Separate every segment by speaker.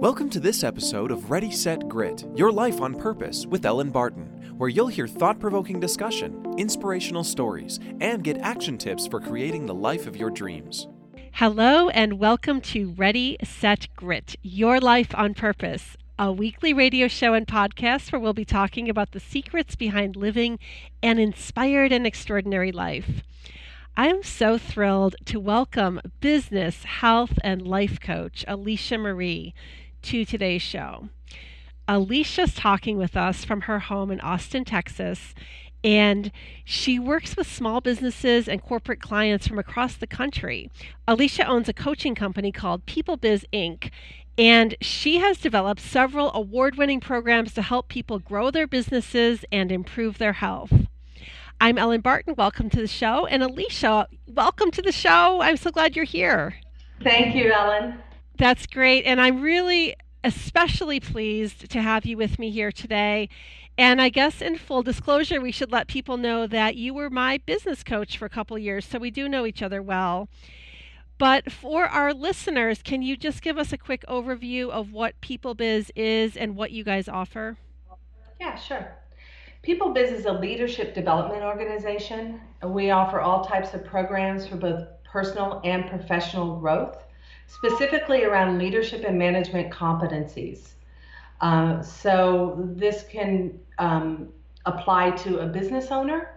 Speaker 1: Welcome to this episode of Ready, Set, Grit Your Life on Purpose with Ellen Barton, where you'll hear thought provoking discussion, inspirational stories, and get action tips for creating the life of your dreams.
Speaker 2: Hello, and welcome to Ready, Set, Grit Your Life on Purpose, a weekly radio show and podcast where we'll be talking about the secrets behind living an inspired and extraordinary life. I am so thrilled to welcome business, health, and life coach Alicia Marie to today's show. Alicia's talking with us from her home in Austin, Texas, and she works with small businesses and corporate clients from across the country. Alicia owns a coaching company called People Biz Inc., and she has developed several award winning programs to help people grow their businesses and improve their health. I'm Ellen Barton. Welcome to the show. And Alicia, welcome to the show. I'm so glad you're here.
Speaker 3: Thank you, Ellen.
Speaker 2: That's great. And I'm really especially pleased to have you with me here today. And I guess in full disclosure, we should let people know that you were my business coach for a couple years, so we do know each other well. But for our listeners, can you just give us a quick overview of what People Biz is and what you guys offer?
Speaker 3: Yeah, sure. People Biz is a leadership development organization. We offer all types of programs for both personal and professional growth specifically around leadership and management competencies. Uh, so this can um, apply to a business owner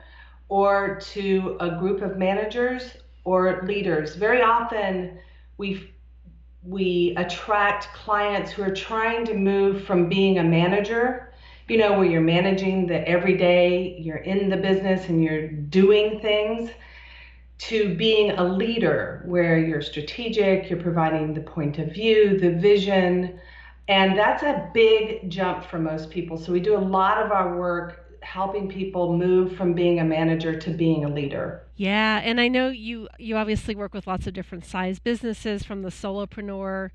Speaker 3: or to a group of managers or leaders. Very often we we attract clients who are trying to move from being a manager, you know, where you're managing the everyday, you're in the business and you're doing things to being a leader where you're strategic, you're providing the point of view, the vision. And that's a big jump for most people. So we do a lot of our work helping people move from being a manager to being a leader.
Speaker 2: Yeah, and I know you you obviously work with lots of different size businesses from the solopreneur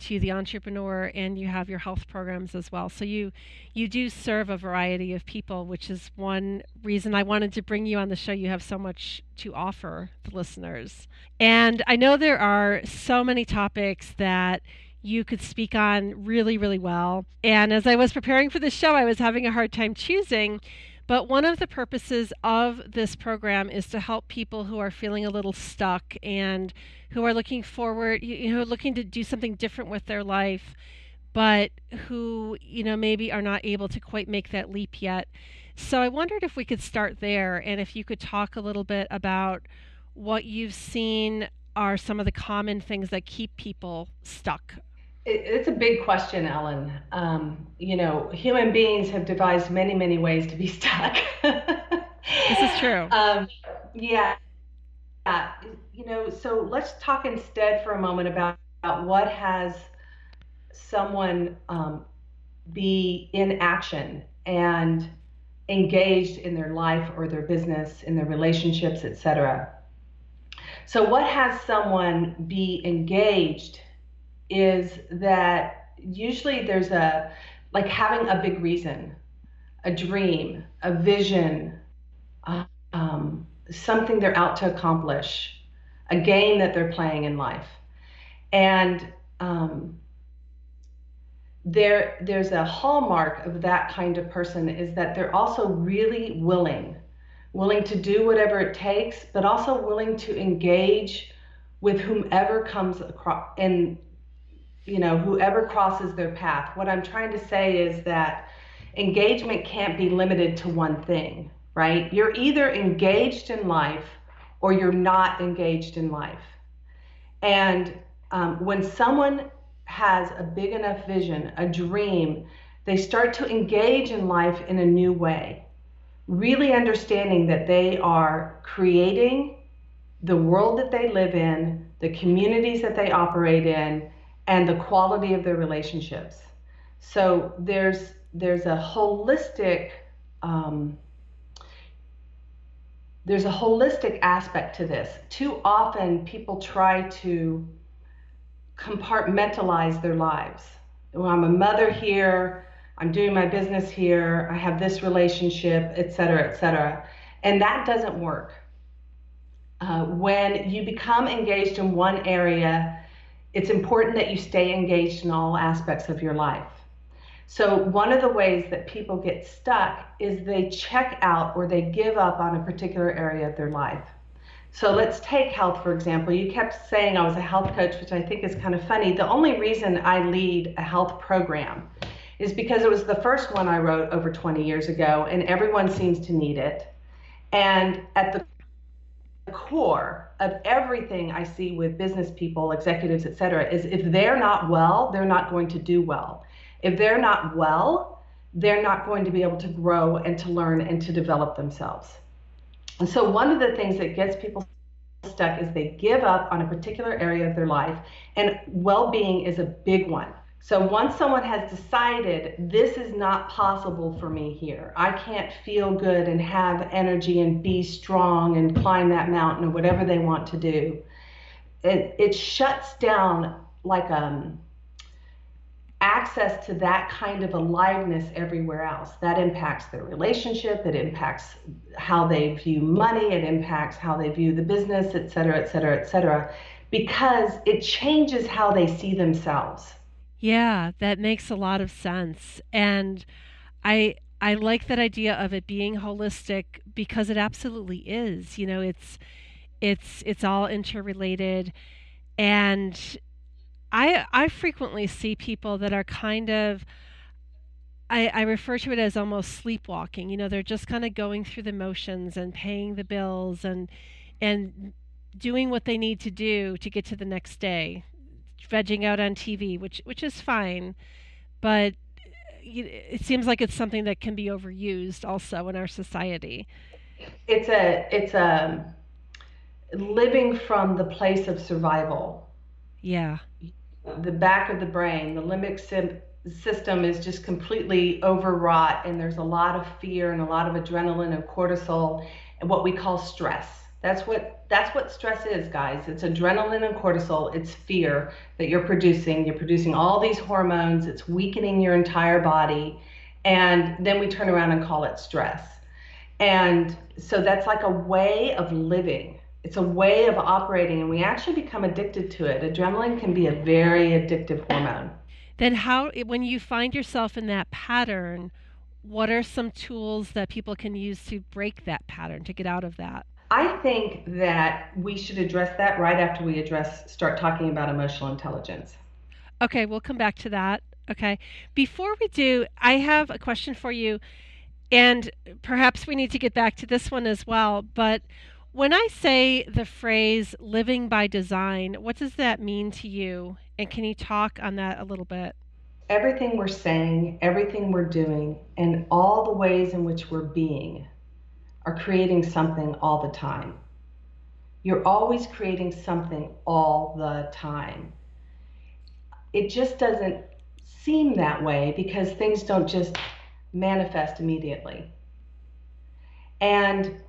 Speaker 2: to the entrepreneur and you have your health programs as well. So you you do serve a variety of people, which is one reason I wanted to bring you on the show. You have so much to offer the listeners. And I know there are so many topics that you could speak on really, really well. And as I was preparing for the show, I was having a hard time choosing. But one of the purposes of this program is to help people who are feeling a little stuck and who are looking forward, you know, looking to do something different with their life, but who, you know, maybe are not able to quite make that leap yet. So I wondered if we could start there and if you could talk a little bit about what you've seen are some of the common things that keep people stuck
Speaker 3: it's a big question, Ellen. Um, you know, human beings have devised many, many ways to be stuck.
Speaker 2: this is true. Um,
Speaker 3: yeah. Yeah. You know, so let's talk instead for a moment about, about what has someone um, be in action and engaged in their life or their business, in their relationships, etc. So, what has someone be engaged is that usually there's a like having a big reason, a dream, a vision, um, something they're out to accomplish, a game that they're playing in life, and um, there there's a hallmark of that kind of person is that they're also really willing willing to do whatever it takes but also willing to engage with whomever comes across and you know, whoever crosses their path. What I'm trying to say is that engagement can't be limited to one thing, right? You're either engaged in life or you're not engaged in life. And um, when someone has a big enough vision, a dream, they start to engage in life in a new way, really understanding that they are creating the world that they live in, the communities that they operate in, and the quality of their relationships. So there's there's a holistic um, there's a holistic aspect to this. Too often people try to compartmentalize their lives. Well, I'm a mother here, I'm doing my business here, I have this relationship, et cetera, et cetera. And that doesn't work. Uh, when you become engaged in one area, it's important that you stay engaged in all aspects of your life. So, one of the ways that people get stuck is they check out or they give up on a particular area of their life. So, let's take health, for example. You kept saying I was a health coach, which I think is kind of funny. The only reason I lead a health program is because it was the first one I wrote over 20 years ago, and everyone seems to need it. And at the core of everything I see with business people, executives, et cetera, is if they're not well, they're not going to do well. If they're not well, they're not going to be able to grow and to learn and to develop themselves. And so, one of the things that gets people stuck is they give up on a particular area of their life, and well being is a big one. So, once someone has decided this is not possible for me here, I can't feel good and have energy and be strong and climb that mountain or whatever they want to do, it, it shuts down like um, access to that kind of aliveness everywhere else. That impacts their relationship, it impacts how they view money, it impacts how they view the business, et cetera, et cetera, et cetera, because it changes how they see themselves.
Speaker 2: Yeah, that makes a lot of sense. And I I like that idea of it being holistic because it absolutely is. You know, it's it's it's all interrelated and I I frequently see people that are kind of I, I refer to it as almost sleepwalking. You know, they're just kind of going through the motions and paying the bills and and doing what they need to do to get to the next day, vegging out on TV, which which is fine, but eh, it seems like it's something that can be overused also in our society.
Speaker 3: It's a it's a living from the place of survival.
Speaker 2: Yeah
Speaker 3: the back of the brain, the limbic system is just completely overwrought, and there's a lot of fear and a lot of adrenaline and cortisol, and what we call stress. That's what that's what stress is, guys. It's adrenaline and cortisol. It's fear that you're producing. You're producing all these hormones. It's weakening your entire body, and then we turn around and call it stress. And so that's like a way of living it's a way of operating and we actually become addicted to it adrenaline can be a very addictive hormone
Speaker 2: then how when you find yourself in that pattern what are some tools that people can use to break that pattern to get out of that
Speaker 3: i think that we should address that right after we address start talking about emotional intelligence
Speaker 2: okay we'll come back to that okay before we do i have a question for you and perhaps we need to get back to this one as well but when I say the phrase living by design, what does that mean to you? And can you talk on that a little bit?
Speaker 3: Everything we're saying, everything we're doing, and all the ways in which we're being are creating something all the time. You're always creating something all the time. It just doesn't seem that way because things don't just manifest immediately. And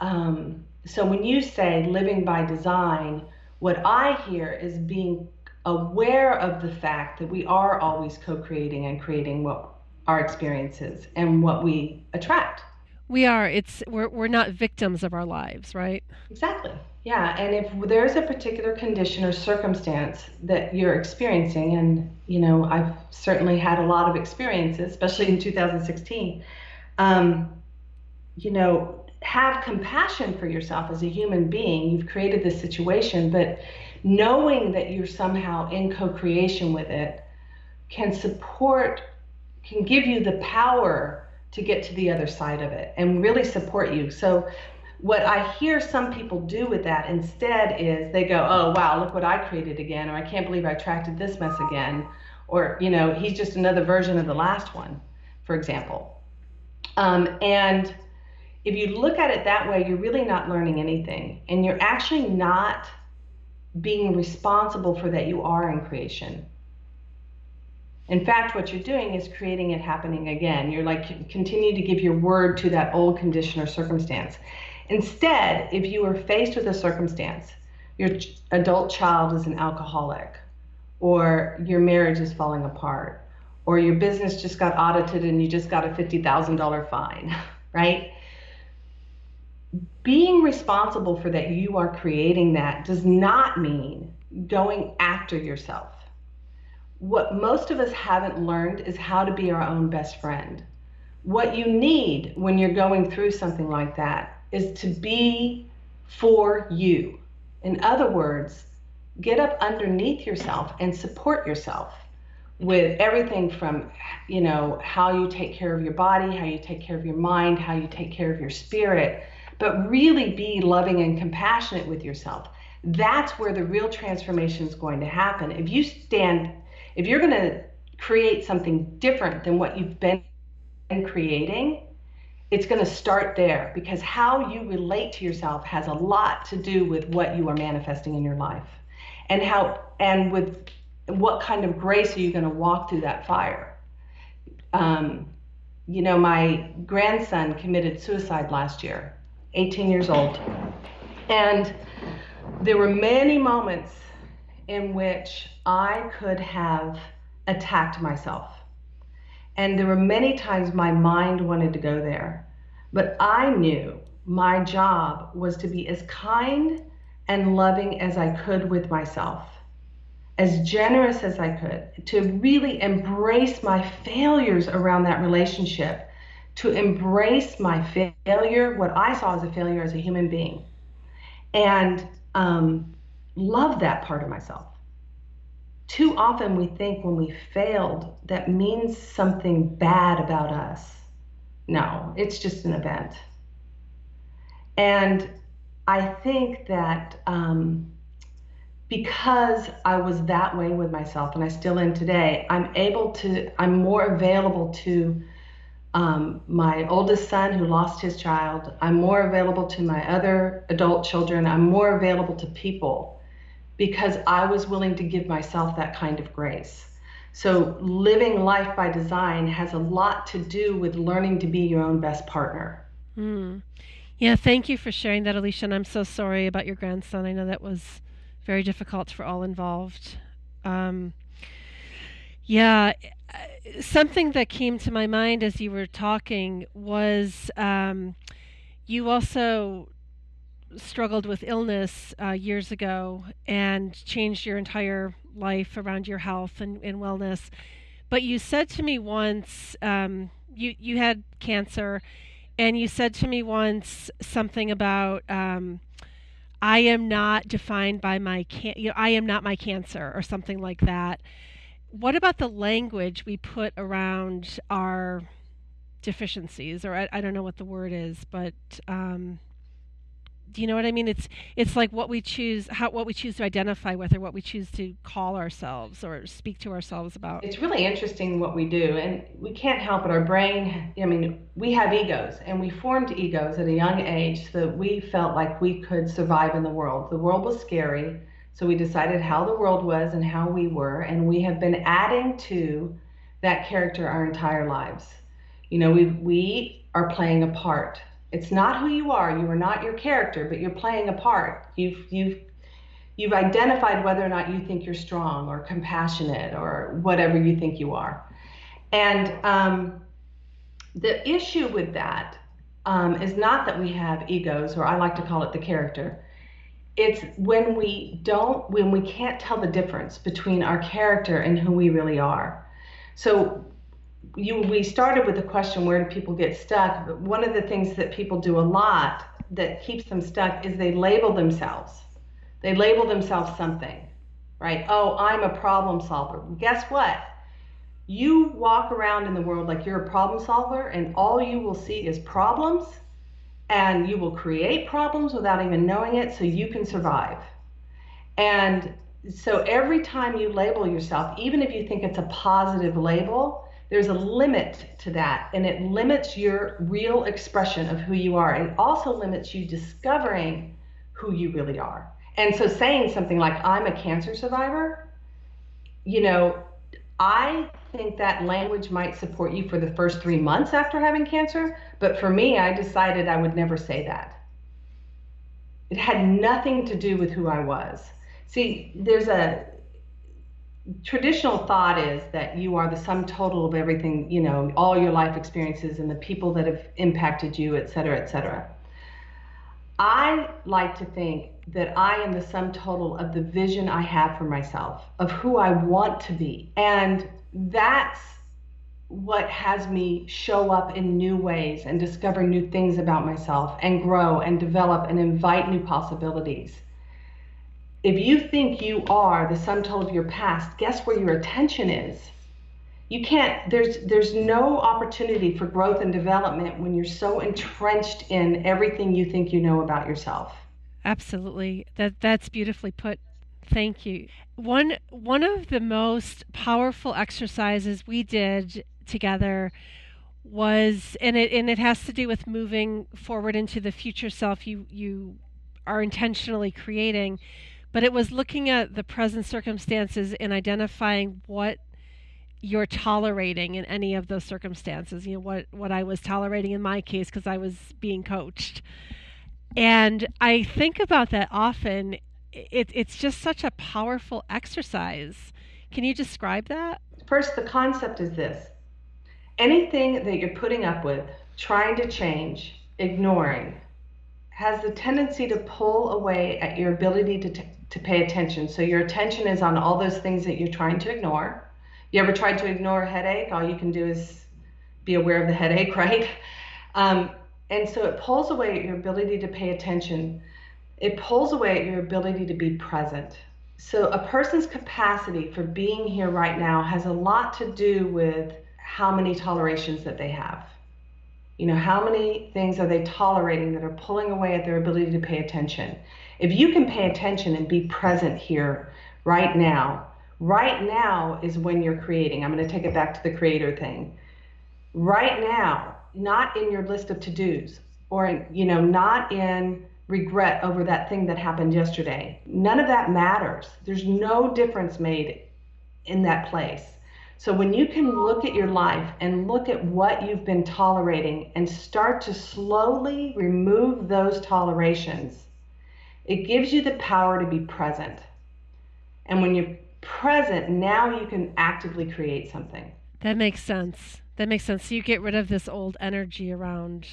Speaker 3: um, so when you say living by design, what I hear is being aware of the fact that we are always co-creating and creating what our experiences and what we attract.
Speaker 2: We are. It's we're we're not victims of our lives, right?
Speaker 3: Exactly. Yeah, and if there's a particular condition or circumstance that you're experiencing, and you know, I've certainly had a lot of experiences, especially in 2016. Um, you know, have compassion for yourself as a human being. You've created this situation, but knowing that you're somehow in co creation with it can support, can give you the power to get to the other side of it and really support you. So, what I hear some people do with that instead is they go, oh, wow, look what I created again, or I can't believe I attracted this mess again, or, you know, he's just another version of the last one, for example. Um, and if you look at it that way, you're really not learning anything. And you're actually not being responsible for that you are in creation. In fact, what you're doing is creating it happening again. You're like, continue to give your word to that old condition or circumstance. Instead, if you are faced with a circumstance, your adult child is an alcoholic, or your marriage is falling apart, or your business just got audited and you just got a $50,000 fine, right? being responsible for that you are creating that does not mean going after yourself. What most of us haven't learned is how to be our own best friend. What you need when you're going through something like that is to be for you. In other words, get up underneath yourself and support yourself with everything from you know how you take care of your body how you take care of your mind how you take care of your spirit but really be loving and compassionate with yourself that's where the real transformation is going to happen if you stand if you're going to create something different than what you've been creating it's going to start there because how you relate to yourself has a lot to do with what you are manifesting in your life. And how and with what kind of grace are you going to walk through that fire? Um, you know my grandson committed suicide last year 18 years old. And there were many moments in which i could have attacked myself and there were many times my mind wanted to go there but i knew my job was to be as kind and loving as I could with myself, as generous as I could, to really embrace my failures around that relationship, to embrace my failure, what I saw as a failure as a human being, and um, love that part of myself. Too often we think when we failed, that means something bad about us. No, it's just an event. And I think that um, because I was that way with myself, and I still am today, I'm able to, I'm more available to um, my oldest son who lost his child. I'm more available to my other adult children. I'm more available to people because I was willing to give myself that kind of grace. So, living life by design has a lot to do with learning to be your own best partner.
Speaker 2: Mm. Yeah, thank you for sharing that, Alicia. And I'm so sorry about your grandson. I know that was very difficult for all involved. Um, yeah, something that came to my mind as you were talking was um, you also struggled with illness uh, years ago and changed your entire life around your health and, and wellness. But you said to me once, um, you you had cancer, and you said to me once something about um, I am not defined by my can- you know, I am not my cancer or something like that. What about the language we put around our deficiencies, or I, I don't know what the word is, but um, do you know what I mean? It's it's like what we choose, how what we choose to identify with, or what we choose to call ourselves or speak to ourselves about.
Speaker 3: It's really interesting what we do, and we can't help it. Our brain, I mean, we have egos, and we formed egos at a young age so that we felt like we could survive in the world. The world was scary, so we decided how the world was and how we were, and we have been adding to that character our entire lives. You know, we we are playing a part it's not who you are. You are not your character, but you're playing a part. You've you've you've identified whether or not you think you're strong or compassionate or whatever you think you are. And um, the issue with that um, is not that we have egos, or I like to call it the character. It's when we don't, when we can't tell the difference between our character and who we really are. So you we started with the question where do people get stuck? One of the things that people do a lot that keeps them stuck is they label themselves. They label themselves something right? Oh i'm a problem solver. Guess what? You walk around in the world like you're a problem solver and all you will see is problems and you will create problems without even knowing it so you can survive. And so every time you label yourself even if you think it's a positive label there's a limit to that, and it limits your real expression of who you are. and also limits you discovering who you really are. And so, saying something like, I'm a cancer survivor, you know, I think that language might support you for the first three months after having cancer, but for me, I decided I would never say that. It had nothing to do with who I was. See, there's a traditional thought is that you are the sum total of everything, you know, all your life experiences and the people that have impacted you, et cetera, et cetera. I like to think that I am the sum total of the vision I have for myself, of who I want to be. And that's what has me show up in new ways and discover new things about myself and grow and develop and invite new possibilities. If you think you are the sum total of your past, guess where your attention is? You can't there's there's no opportunity for growth and development when you're so entrenched in everything you think you know about yourself.
Speaker 2: Absolutely. That that's beautifully put. Thank you. One one of the most powerful exercises we did together was and it and it has to do with moving forward into the future self you you are intentionally creating but it was looking at the present circumstances and identifying what you're tolerating in any of those circumstances you know what what I was tolerating in my case because I was being coached. And I think about that often. It, it's just such a powerful exercise. Can you describe that?
Speaker 3: First the concept is this. Anything that you're putting up with, trying to change, ignoring, has the tendency to pull away at your ability to, t- to pay attention. So your attention is on all those things that you're trying to ignore. You ever tried to ignore a headache? All you can do is be aware of the headache, right? Um, and so it pulls away at your ability to pay attention. It pulls away at your ability to be present. So a person's capacity for being here right now has a lot to do with how many tolerations that they have. You know, how many things are they tolerating that are pulling away at their ability to pay attention? If you can pay attention and be present here right now, right now is when you're creating. I'm going to take it back to the creator thing. Right now, not in your list of to-dos or you know, not in regret over that thing that happened yesterday. None of that matters. There's no difference made in that place. So when you can look at your life and look at what you've been tolerating and start to slowly remove those tolerations, it gives you the power to be present. And when you're present, now you can actively create something.
Speaker 2: That makes sense. That makes sense. So you get rid of this old energy around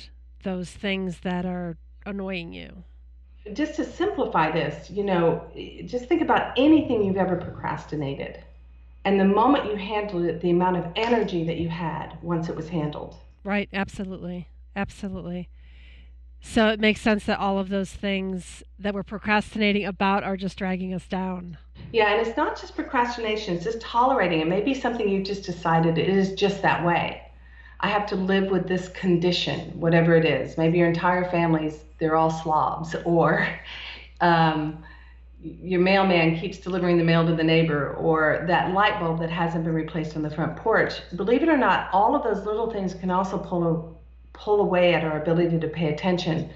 Speaker 2: those things that are annoying you.
Speaker 3: Just to simplify this, you know, just think about anything you've ever procrastinated and the moment you handled it, the amount of energy that you had once it was handled.
Speaker 2: Right, absolutely. Absolutely. So it makes sense that all of those things that we're procrastinating about are just dragging us down.
Speaker 3: Yeah, and it's not just procrastination, it's just tolerating it. Maybe something you've just decided it is just that way. I have to live with this condition, whatever it is. Maybe your entire family's, they're all slobs, or um, your mailman keeps delivering the mail to the neighbor or that light bulb that hasn't been replaced on the front porch believe it or not all of those little things can also pull pull away at our ability to pay attention.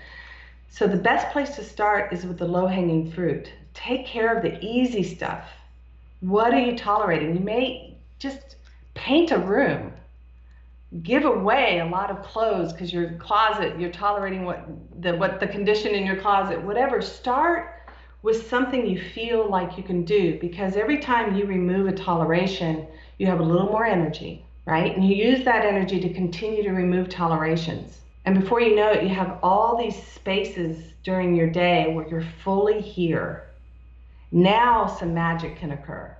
Speaker 3: So the best place to start is with the low hanging fruit. Take care of the easy stuff. What are you tolerating? You may just paint a room. Give away a lot of clothes because your closet you're tolerating what the what the condition in your closet whatever. Start with something you feel like you can do because every time you remove a toleration, you have a little more energy, right? And you use that energy to continue to remove tolerations. And before you know it, you have all these spaces during your day where you're fully here. Now some magic can occur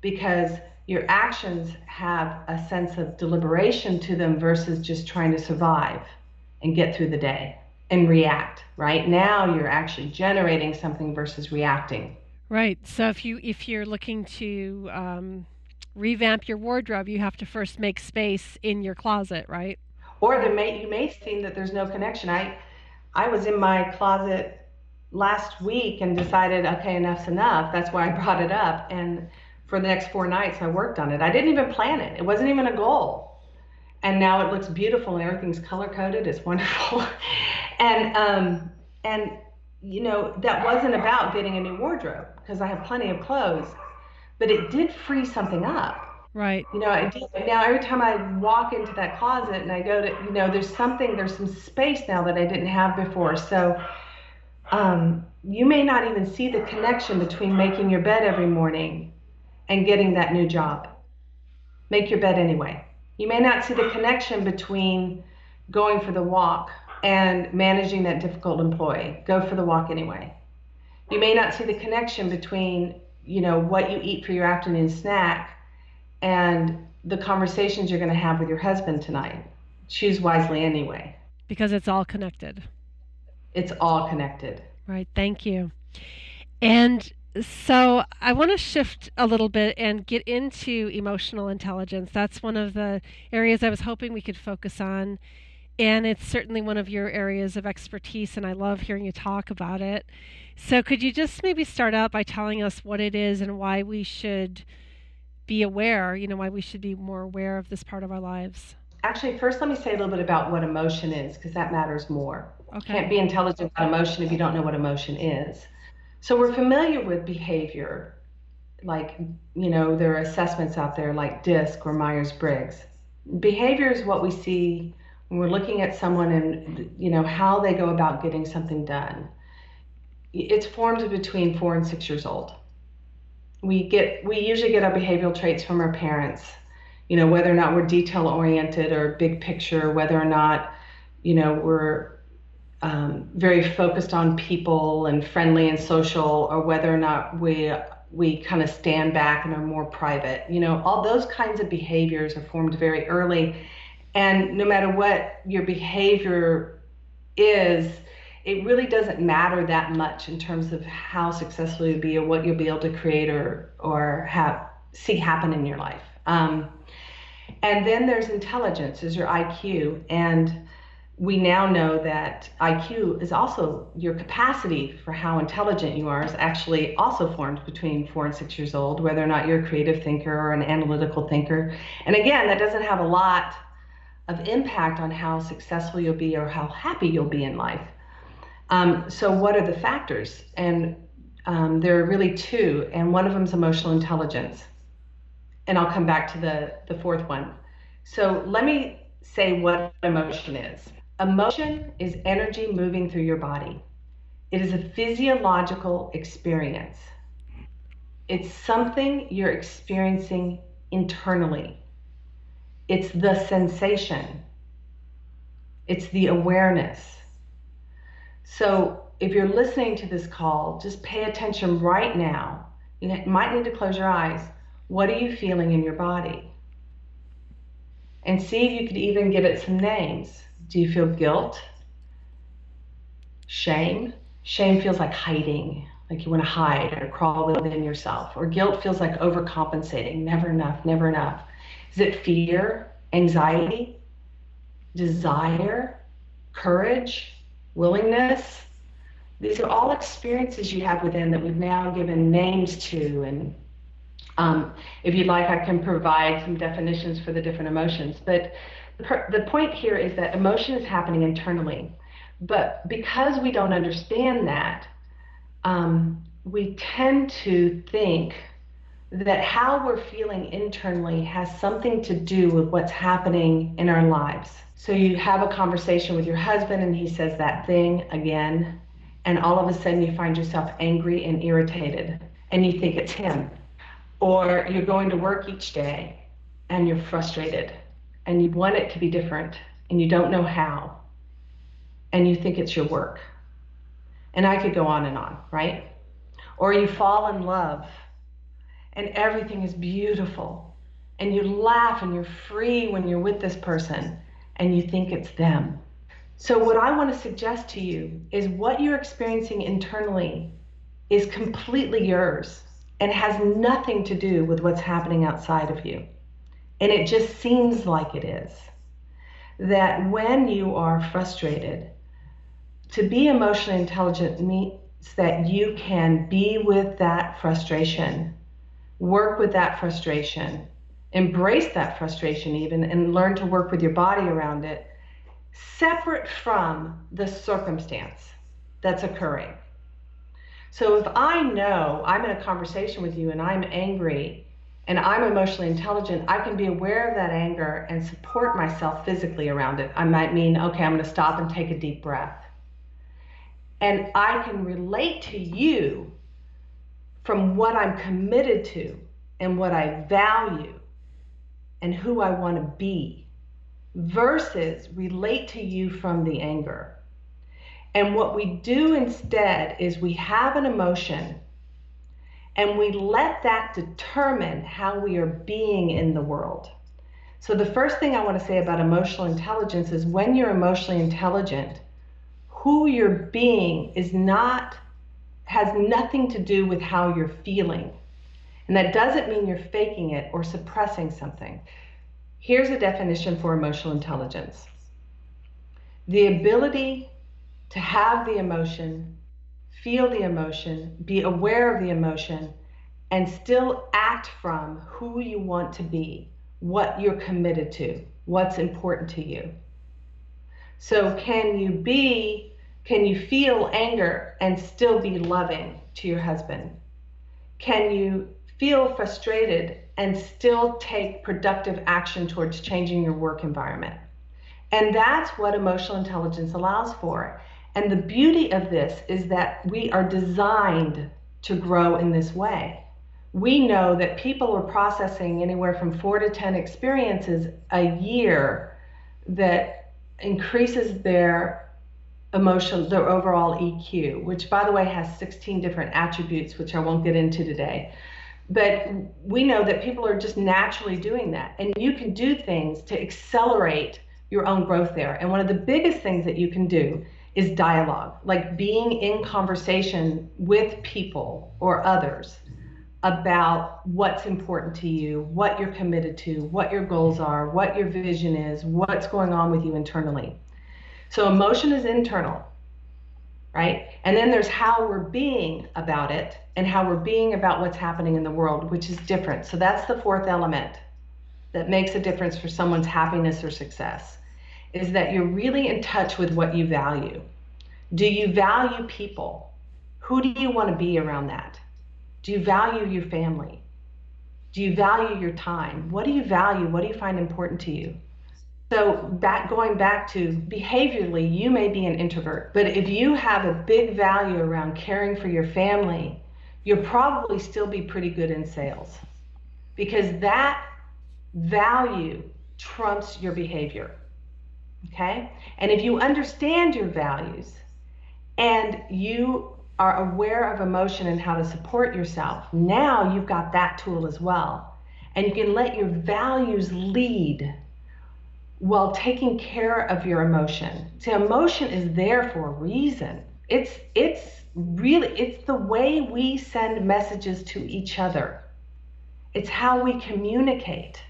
Speaker 3: because your actions have a sense of deliberation to them versus just trying to survive and get through the day and react right now you're actually generating something versus reacting
Speaker 2: right so if you if you're looking to um, revamp your wardrobe you have to first make space in your closet right?
Speaker 3: Or there may you may seem that there's no connection. I i was in my closet last week and decided okay enough's enough. That's why i brought it up. And for the next four nights i worked on it. I didn't even plan it. It wasn't even a goal. And now it looks beautiful and everything's color coded it's wonderful. And um, and you know that wasn't about getting a new wardrobe because I have plenty of clothes, but it did free something up.
Speaker 2: Right.
Speaker 3: You know, I did, now every time I walk into that closet and I go to, you know, there's something, there's some space now that I didn't have before. So um, you may not even see the connection between making your bed every morning and getting that new job. Make your bed anyway. You may not see the connection between going for the walk and managing that difficult employee. Go for the walk anyway. You may not see the connection between, you know, what you eat for your afternoon snack and the conversations you're going to have with your husband tonight. Choose wisely anyway.
Speaker 2: Because it's all connected.
Speaker 3: It's all connected.
Speaker 2: Right. Thank you. And so I want to shift a little bit and get into emotional intelligence. That's one of the areas I was hoping we could focus on. And it's certainly one of your areas of expertise, and I love hearing you talk about it. So, could you just maybe start out by telling us what it is and why we should be aware, you know, why we should be more aware of this part of our lives?
Speaker 3: Actually, first, let me say a little bit about what emotion is, because that matters more.
Speaker 2: Okay.
Speaker 3: Can't be intelligent about emotion if you don't know what emotion is. So we're familiar with behavior, like, you know, there are assessments out there like DISC or Myers Briggs. Behavior is what we see we're looking at someone and, you know, how they go about getting something done. It's formed between four and six years old. We get, we usually get our behavioral traits from our parents, you know, whether or not we're detail oriented or big picture, whether or not, you know, we're um, very focused on people and friendly and social, or whether or not we we kind of stand back and are more private. You know, all those kinds of behaviors are formed very early, and no matter what your behavior is, it really doesn't matter that much in terms of how successful you'll be or what you'll be able to create or or have see happen in your life. Um, and then there's intelligence, is your IQ, and we now know that IQ is also your capacity for how intelligent you are is actually also formed between four and six years old, whether or not you're a creative thinker or an analytical thinker. And again, that doesn't have a lot of impact on how successful you'll be or how happy you'll be in life. Um, so, what are the factors? And um, there are really two, and one of them is emotional intelligence. And I'll come back to the, the fourth one. So, let me say what emotion is. Emotion is energy moving through your body. It is a physiological experience. It's something you're experiencing internally. It's the sensation. It's the awareness. So if you're listening to this call, just pay attention right now. You might need to close your eyes. What are you feeling in your body? And see if you could even give it some names. Do you feel guilt? Shame? Shame feels like hiding, like you want to hide or crawl within yourself. Or guilt feels like overcompensating, never enough, never enough. Is it fear, anxiety, desire, courage, willingness? These are all experiences you have within that we've now given names to. And um, if you'd like, I can provide some definitions for the different emotions. But the point here is that emotion is happening internally. But because we don't understand that, um, we tend to think that how we're feeling internally has something to do with what's happening in our lives. So you have a conversation with your husband and he says that thing again, and all of a sudden you find yourself angry and irritated and you think it's him. Or you're going to work each day and you're frustrated and you want it to be different and you don't know how and you think it's your work. And I could go on and on, right? Or you fall in love and everything is beautiful and you laugh and you're free when you're with this person and you think it's them. So, what I want to suggest to you is what you're experiencing internally is completely yours and has nothing to do with what's happening outside of you. And it just seems like it is. That when you are frustrated, to be emotionally intelligent means that you can be with that frustration, work with that frustration, embrace that frustration, even, and learn to work with your body around it, separate from the circumstance that's occurring. So if I know I'm in a conversation with you and I'm angry and I'm emotionally intelligent, I can be aware of that anger and support myself physically around it. I might mean, okay, I'm going to stop and take a deep breath. And I can relate to you from what I'm committed to and what I value and who I want to be versus relate to you from the anger. And what we do instead is we have an emotion and we let that determine how we are being in the world. So, the first thing I want to say about emotional intelligence is when you're emotionally intelligent, who you're being is not, has nothing to do with how you're feeling. And that doesn't mean you're faking it or suppressing something. Here's a definition for emotional intelligence the ability to have the emotion, feel the emotion, be aware of the emotion, and still act from who you want to be, what you're committed to, what's important to you. So, can you be, can you feel anger and still be loving to your husband? Can you feel frustrated and still take productive action towards changing your work environment? And that's what emotional intelligence allows for. And the beauty of this is that we are designed to grow in this way. We know that people are processing anywhere from four to 10 experiences a year that increases their emotion, their overall EQ, which by the way has 16 different attributes, which I won't get into today. But we know that people are just naturally doing that. And you can do things to accelerate your own growth there. And one of the biggest things that you can do is dialogue, like being in conversation with people or others about what's important to you, what you're committed to, what your goals are, what your vision is, what's going on with you internally. So emotion is internal, right? And then there's how we're being about it and how we're being about what's happening in the world, which is different. So that's the fourth element that makes a difference for someone's happiness or success is that you're really in touch with what you value. Do you value people? Who do you want to be around that? Do you value your family? Do you value your time? What do you value? What do you find important to you? So back going back to behaviorally, you may be an introvert, but if you have a big value around caring for your family, you'll probably still be pretty good in sales because that value trumps your behavior. Okay? And if you understand your values and you are aware of emotion and how to support yourself, now you've got that tool as well. And you can let your values lead while taking care of your emotion. See, emotion is there for a reason. It's it's really it's the way we send messages to each other. It's how we communicate.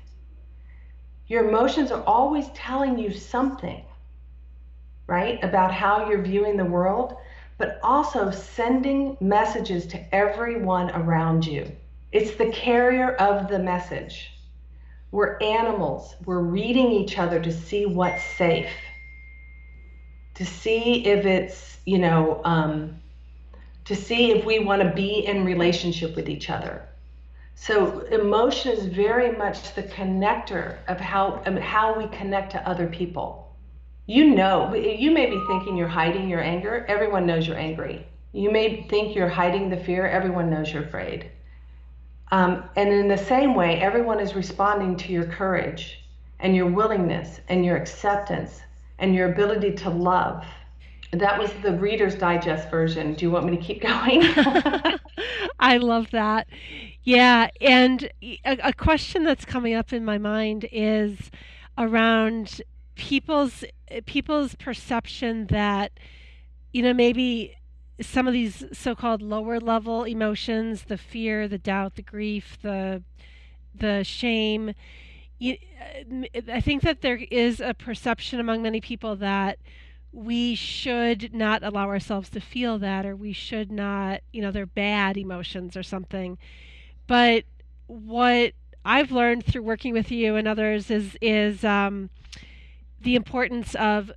Speaker 3: Your emotions are always telling you something, right, about how you're viewing the world, but also sending messages to everyone around you. It's the carrier of the message. We're animals. We're reading each other to see what's safe, to see if it's, you know, um, to see if we want to be in relationship with each other. So emotion is very much the connector of how how we connect to other people. You know, you may be thinking you're hiding your anger. Everyone knows you're angry. You may think you're hiding the fear. Everyone knows you're afraid. Um, and in the same way, everyone is responding to your courage and your willingness and your acceptance and your ability to love. That was the Reader's Digest version. Do you want me to keep going?
Speaker 2: I love that. Yeah, and a, a question that's coming up in my mind is around people's people's perception that you know maybe some of these so-called lower level emotions the fear the doubt the grief the the shame you, i think that there is a perception among many people that we should not allow ourselves to feel that or we should not you know they're bad emotions or something. But what i've learned through working with you and others is is um, the importance of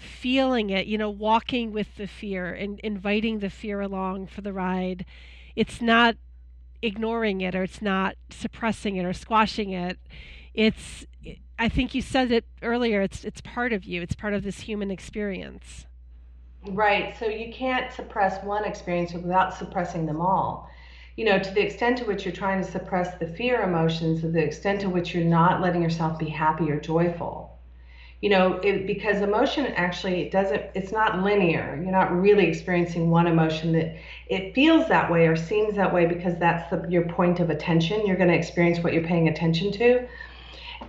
Speaker 2: feeling it you know walking with the fear and inviting the fear along for the ride it's not ignoring it or it's not suppressing it or squashing it it's I think you said it earlier. It's it's part of you. It's part of this human experience.
Speaker 3: Right. So you can't suppress one experience without suppressing them all. You know, to the extent to which you're trying to suppress the fear emotions, to the extent to which you're not letting yourself be happy or joyful, you know it, because emotion actually doesn't it's not linear. You're not really experiencing one emotion that it feels that way or seems that way because that's the, your point of attention. You're going to experience what you're paying attention to.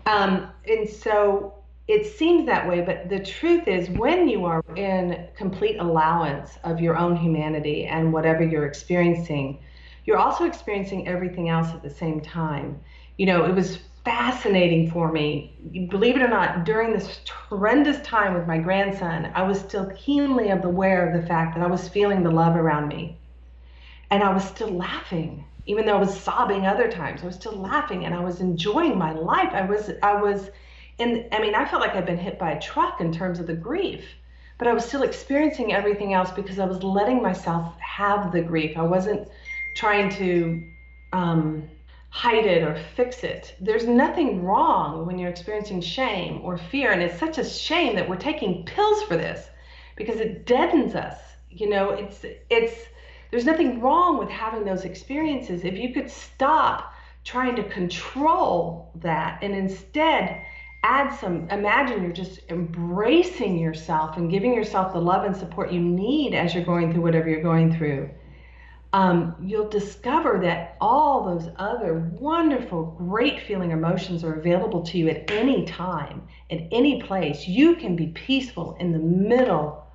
Speaker 3: Um, and so it seems that way but the truth is when you are in complete allowance of your own humanity and whatever you're experiencing you're also experiencing everything else at the same time. You know it was fascinating for me. Believe it or not, during this horrendous time with my grandson, I was still keenly aware of the fact that I was feeling the love around me. And I was still laughing, even though I was sobbing other times. I was still laughing and I was enjoying my life. I was, I was, in, I mean, I felt like I'd been hit by a truck in terms of the grief, but I was still experiencing everything else because I was letting myself have the grief. I wasn't trying to, um, hide it or fix it. There's nothing wrong when you're experiencing shame or fear. And it's such a shame that we're taking pills for this because it deadens us. You know, it's, it's, there's nothing wrong with having those experiences. If you could stop trying to control that and instead add some, imagine you're just embracing yourself and giving yourself the love and support you need as you're going through whatever you're going through um, you'll discover that all those other wonderful, great feeling emotions are available to you at any time, at any place. You can be peaceful in the middle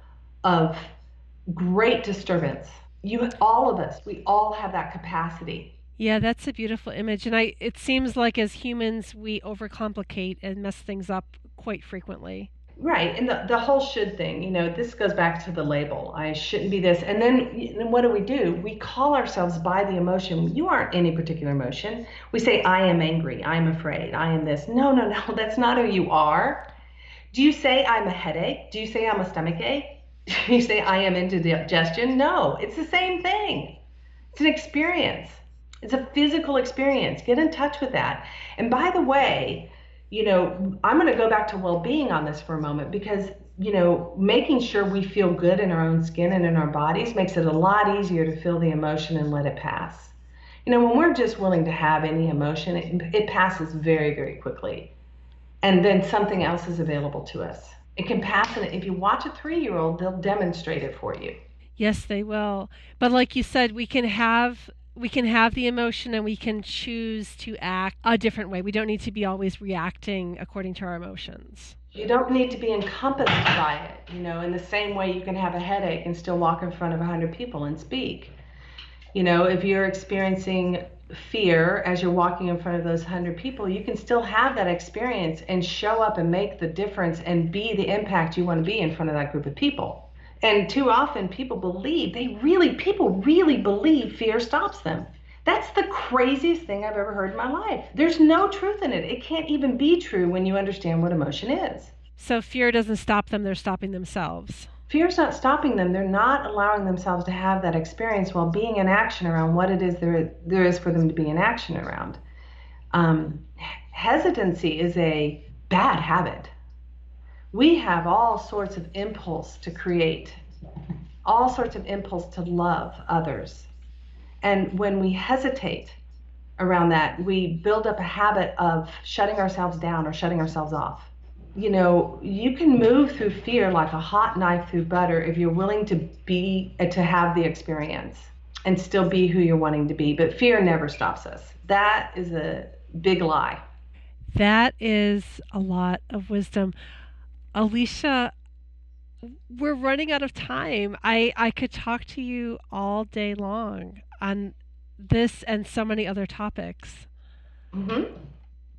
Speaker 3: of great disturbance. You, all of us, we all have that capacity.
Speaker 2: Yeah, that's a beautiful image, and I. It seems like as humans, we overcomplicate and mess things up quite frequently.
Speaker 3: Right, and the, the whole should thing, you know, this goes back to the label. I shouldn't be this. And then, then what do we do? We call ourselves by the emotion. You aren't any particular emotion. We say, I am angry, I am afraid, I am this. No, no, no, that's not who you are. Do you say, I'm a headache? Do you say, I'm a stomach ache? Do you say, I am indigestion? No, it's the same thing. It's an experience, it's a physical experience. Get in touch with that. And by the way, you know, I'm going to go back to well being on this for a moment because, you know, making sure we feel good in our own skin and in our bodies makes it a lot easier to feel the emotion and let it pass. You know, when we're just willing to have any emotion, it, it passes very, very quickly. And then something else is available to us. It can pass, and if you watch a three year old, they'll demonstrate it for you.
Speaker 2: Yes, they will. But like you said, we can have we can have the emotion and we can choose to act a different way. We don't need to be always reacting according to our emotions.
Speaker 3: You don't need to be encompassed by it. You know, in the same way you can have a headache and still walk in front of 100 people and speak. You know, if you're experiencing fear as you're walking in front of those 100 people, you can still have that experience and show up and make the difference and be the impact you want to be in front of that group of people. And too often people believe, they really, people really believe fear stops them. That's the craziest thing I've ever heard in my life. There's no truth in it. It can't even be true when you understand what emotion is.
Speaker 2: So fear doesn't stop them, they're stopping themselves.
Speaker 3: Fear's not stopping them. They're not allowing themselves to have that experience while being in action around what it is there, there is for them to be in action around. Um, hesitancy is a bad habit we have all sorts of impulse to create, all sorts of impulse to love others. And when we hesitate around that, we build up a habit of shutting ourselves down or shutting ourselves off. You know, you can move through fear like a hot knife through butter if you're willing to be uh, to have the experience and still be who you're wanting to be. But fear never stops us. That is a big lie.
Speaker 2: That is a lot of wisdom. Alicia, we're running out of time. I, I could talk to you all day long on this and so many other topics.
Speaker 3: Mm-hmm.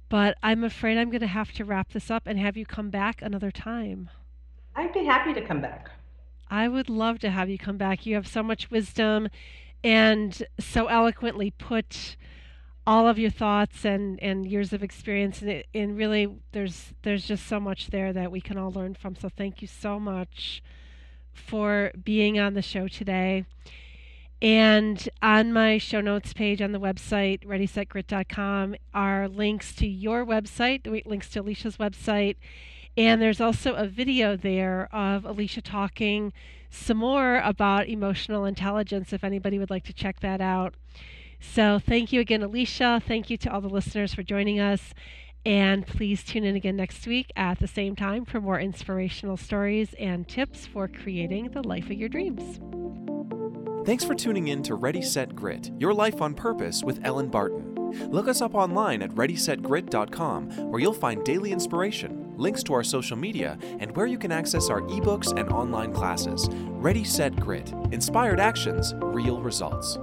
Speaker 2: But I'm afraid I'm going to have to wrap this up and have you come back another time.
Speaker 3: I'd be happy to come back.
Speaker 2: I would love to have you come back. You have so much wisdom and so eloquently put all of your thoughts and, and years of experience and, it, and really there's there's just so much there that we can all learn from. So thank you so much for being on the show today. And on my show notes page on the website readysetgrit.com are links to your website links to alicia's website. And there's also a video there of alicia talking some more about emotional intelligence if anybody would like to check that out so thank you again, Alicia. Thank you to all the listeners for joining us. And please tune in again next week at the same time for more inspirational stories and tips for creating the life of your dreams.
Speaker 1: Thanks for tuning in to Ready Set Grit Your Life on Purpose with Ellen Barton. Look us up online at ReadySetGrit.com, where you'll find daily inspiration, links to our social media, and where you can access our ebooks and online classes. Ready Set Grit Inspired Actions, Real Results.